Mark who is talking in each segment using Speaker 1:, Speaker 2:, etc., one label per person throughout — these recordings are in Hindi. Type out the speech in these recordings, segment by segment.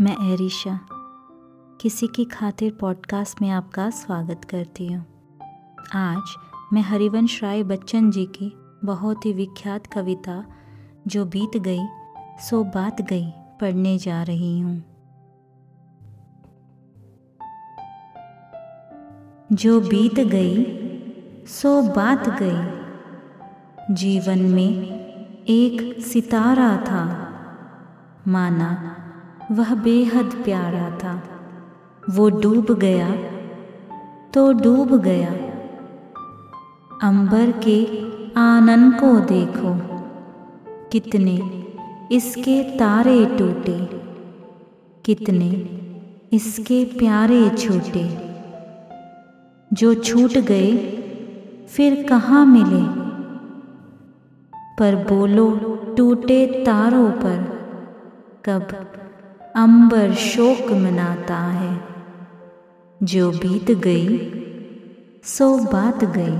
Speaker 1: मैं एरिशा। किसी की खातिर पॉडकास्ट में आपका स्वागत करती हूँ। आज मैं हरिवंश राय बच्चन जी की बहुत ही विख्यात कविता, जो बीत गई, सो बात गई, पढ़ने जा रही हूँ। जो बीत गई, सो बात गई। जीवन में एक सितारा था, माना वह बेहद प्यारा था। वो डूब गया तो डूब गया। अंबर के आनंद को देखो, कितने इसके तारे टूटे, कितने इसके प्यारे छूटे। जो छूट गए, फिर कहाँ मिले? पर बोलो, टूटे तारों पर, कब अंबर शोक मनाता है। जो बीत गई, सो बात गई।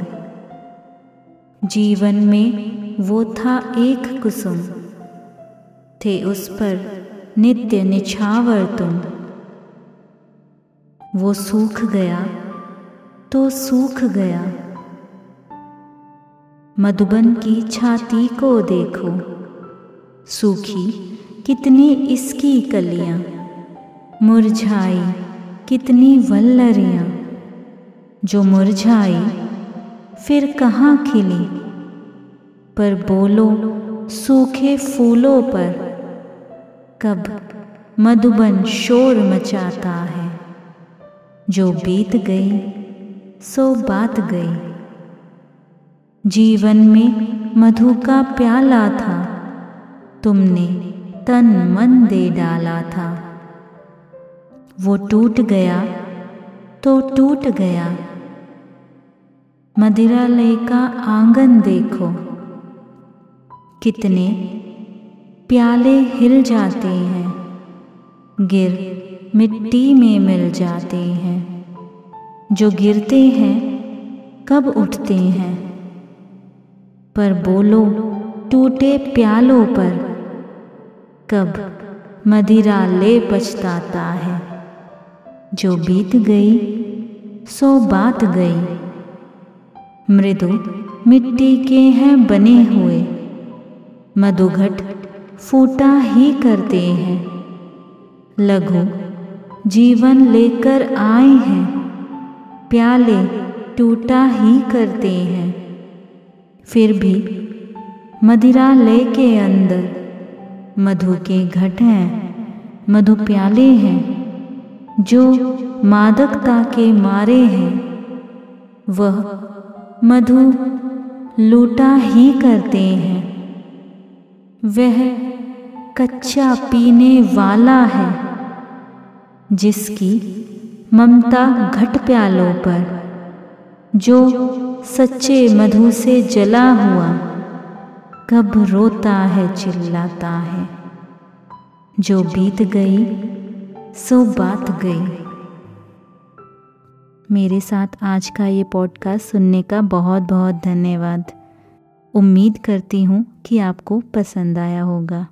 Speaker 1: जीवन में वो था एक कुसुम। थे उस पर नित्य निछावर तुम। वो सूख गया तो सूख गया। मधुबन की छाती को देखो, सूखी कितनी इसकी कलियाँ, मुरझाई कितनी वल्लरियाँ। जो मुरझाई, फिर कहाँ खिली? पर बोलो, सूखे फूलों पर, कब मधुबन शोर मचाता है। जो बीत गई, सो बात गई। जीवन में मधु का प्याला था, तुमने तन मन दे डाला था। वो टूट गया तो टूट गया। मदिरालय का आँगन देखो। कितने प्याले हिल जाते हैं, गिर मिट्टी में मिल जाते हैं। जो गिरते हैं, कब उठते हैं? पर बोलो, टूटे प्यालों पर। कब मदिरा ले पछताता है। जो बीत गई, सो बात गई। मृदु मिट्टी के हैं बने हुए। मधुघट फूटा ही करते हैं। लघु जीवन लेकर आए हैं। प्याले टूटा ही करते हैं। फिर भी मदिरा ले के अंदर मधु के घट हैं, मधु प्याले हैं, जो मादकता के मारे हैं। वह मधु लूटा ही करते हैं। वह कच्चा पीने वाला है, जिसकी ममता घट प्यालों पर, जो सच्चे मधु से जला हुआ। कब रोता है, चिल्लाता है। जो बीत गई, सो बात गई। मेरे साथ आज का ये पॉडकास्ट सुनने का बहुत बहुत धन्यवाद। उम्मीद करती हूँ कि आपको पसंद आया होगा।